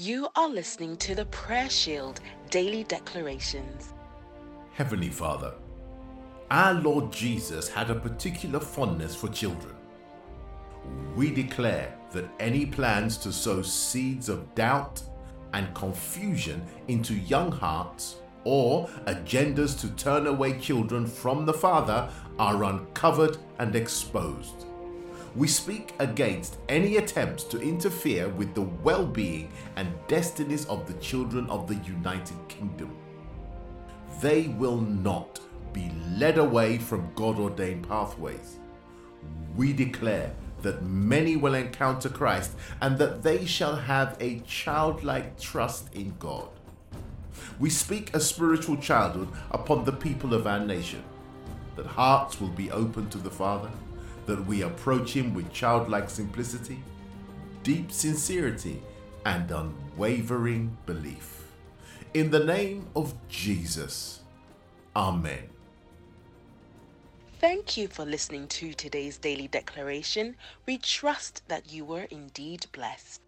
You are listening to the Prayer Shield Daily Declarations. Heavenly Father, our Lord Jesus had a particular fondness for children. We declare that any plans to sow seeds of doubt and confusion into young hearts or agendas to turn away children from the Father are uncovered and exposed. We speak against any attempts to interfere with the well being and destinies of the children of the United Kingdom. They will not be led away from God ordained pathways. We declare that many will encounter Christ and that they shall have a childlike trust in God. We speak a spiritual childhood upon the people of our nation, that hearts will be open to the Father, that we approach Him with childlike simplicity, deep sincerity, and unwavering belief. In the name of Jesus, Amen. Thank you for listening to today's daily declaration. We trust that you were indeed blessed.